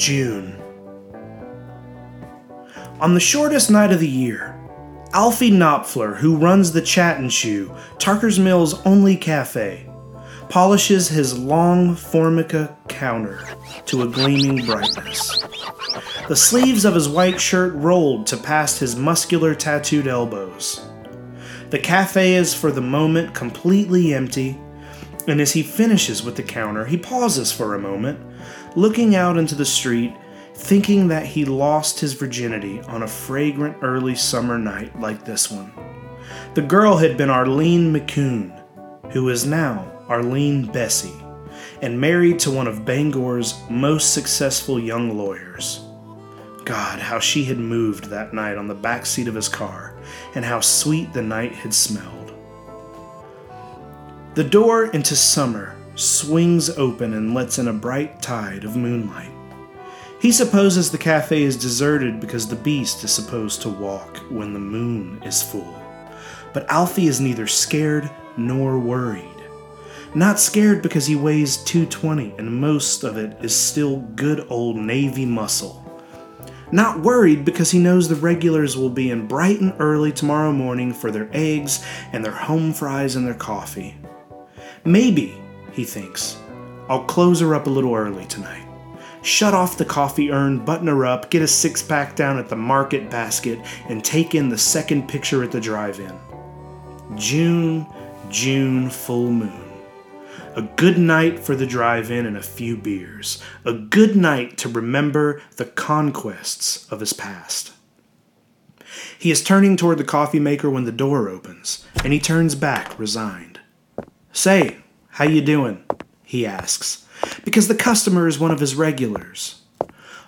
June. On the shortest night of the year, Alfie Knopfler, who runs the Chat and Chew, Tarker's Mill's only cafe, polishes his long formica counter to a gleaming brightness. The sleeves of his white shirt rolled to past his muscular tattooed elbows. The cafe is for the moment completely empty, and as he finishes with the counter, he pauses for a moment, looking out into the street, thinking that he lost his virginity on a fragrant early summer night like this one. The girl had been Arlene McCune, who is now Arlene Bessie, and married to one of Bangor's most successful young lawyers. God, how she had moved that night on the back seat of his car, and how sweet the night had smelled. The door into summer swings open and lets in a bright tide of moonlight. He supposes the cafe is deserted because the beast is supposed to walk when the moon is full. But Alfie is neither scared nor worried. Not scared because he weighs 220 and most of it is still good old Navy muscle. Not worried because he knows the regulars will be in bright and early tomorrow morning for their eggs and their home fries and their coffee. Maybe, he thinks, I'll close her up a little early tonight. Shut off the coffee urn, button her up, get a six pack down at the market basket, and take in the second picture at the drive in. June, June full moon. A good night for the drive in and a few beers. A good night to remember the conquests of his past. He is turning toward the coffee maker when the door opens, and he turns back, resigned. Say, how you doing? he asks, because the customer is one of his regulars.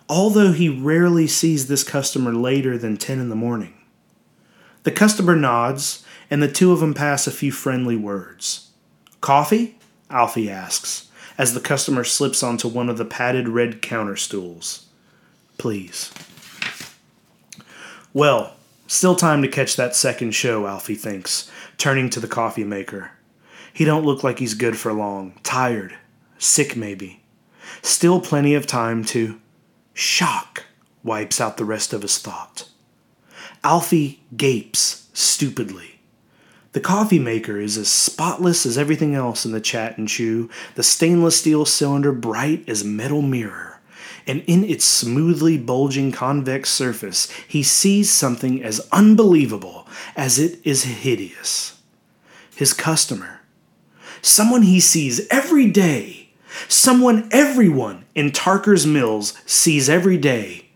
Although he rarely sees this customer later than 10 in the morning. The customer nods, and the two of them pass a few friendly words. Coffee? Alfie asks, as the customer slips onto one of the padded red counter stools. Please. Well, still time to catch that second show, Alfie thinks, turning to the coffee maker. He don't look like he's good for long. Tired. Sick, maybe. Still plenty of time to. Shock wipes out the rest of his thought. Alfie gapes stupidly. The coffee maker is as spotless as everything else in the chat and chew, the stainless steel cylinder bright as a metal mirror. And in its smoothly bulging convex surface, he sees something as unbelievable as it is hideous. His customer. Someone he sees every day. Someone everyone in Tarker's Mills sees every day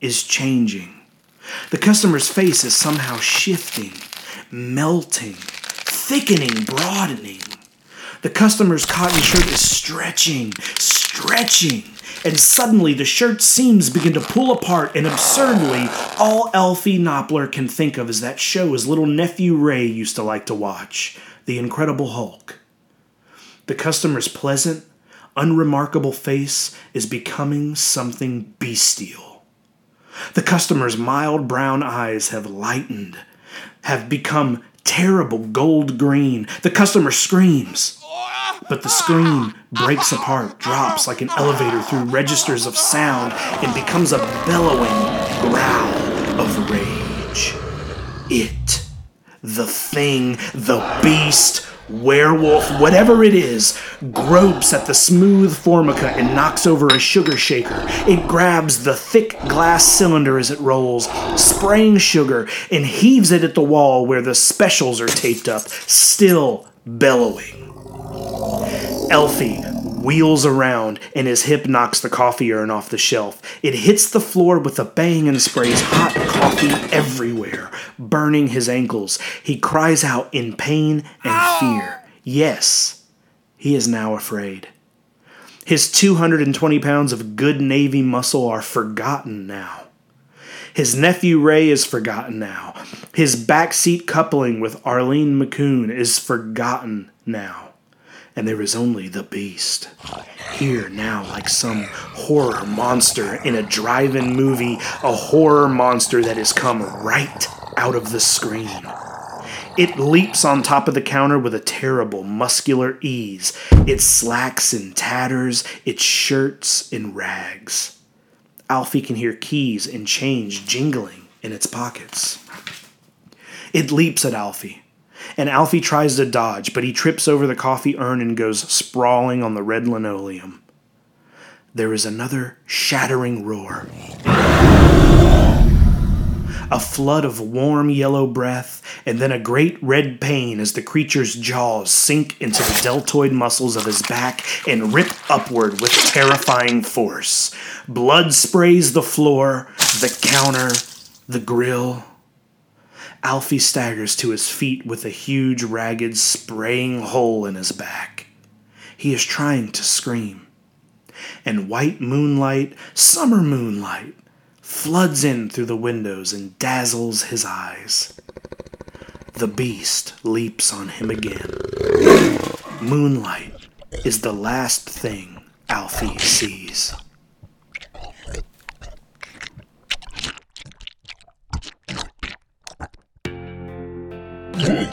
is changing. The customer's face is somehow shifting melting, thickening, broadening. The customer's cotton shirt is stretching, stretching, and suddenly the shirt seams begin to pull apart, and absurdly, all Alfie Knopfler can think of is that show his little nephew Ray used to like to watch The Incredible Hulk. The customer's pleasant, unremarkable face is becoming something bestial. The customer's mild brown eyes have lightened have become terrible gold green. The customer screams. But the scream breaks apart, drops like an elevator through registers of sound, and becomes a bellowing growl of rage. It, the thing, the beast, werewolf, whatever it is, gropes at the smooth formica and knocks over a sugar shaker. It grabs the thick glass cylinder as it rolls, spraying sugar, and heaves it at the wall where the specials are taped up, still bellowing. Alfie wheels around and his hip knocks the coffee urn off the shelf. It hits the floor with a bang and sprays hot coffee everywhere, burning his ankles. He cries out in pain and fear. Yes, he is now afraid. His 220 pounds of good Navy muscle are forgotten now. His nephew Ray is forgotten now. His backseat coupling with Arlene McCune is forgotten now and there is only the beast. Here now, like some horror monster in a drive in movie, a horror monster that has come right out of the screen. It leaps on top of the counter with a terrible muscular ease, It slacks in tatters, its shirts in rags. Alfie can hear keys and change jingling in its pockets. It leaps at Alfie, and Alfie tries to dodge, but he trips over the coffee urn and goes sprawling on the red linoleum. There is another shattering roar. A flood of warm yellow breath, and then a great red pain as the creature's jaws sink into the deltoid muscles of his back and rip upward with terrifying force. Blood sprays the floor, the counter, the grill. Alfie staggers to his feet with a huge, ragged, spraying hole in his back. He is trying to scream. And white moonlight, summer moonlight, floods in through the windows and dazzles his eyes. The beast leaps on him again. Moonlight is the last thing Alfie sees. Right.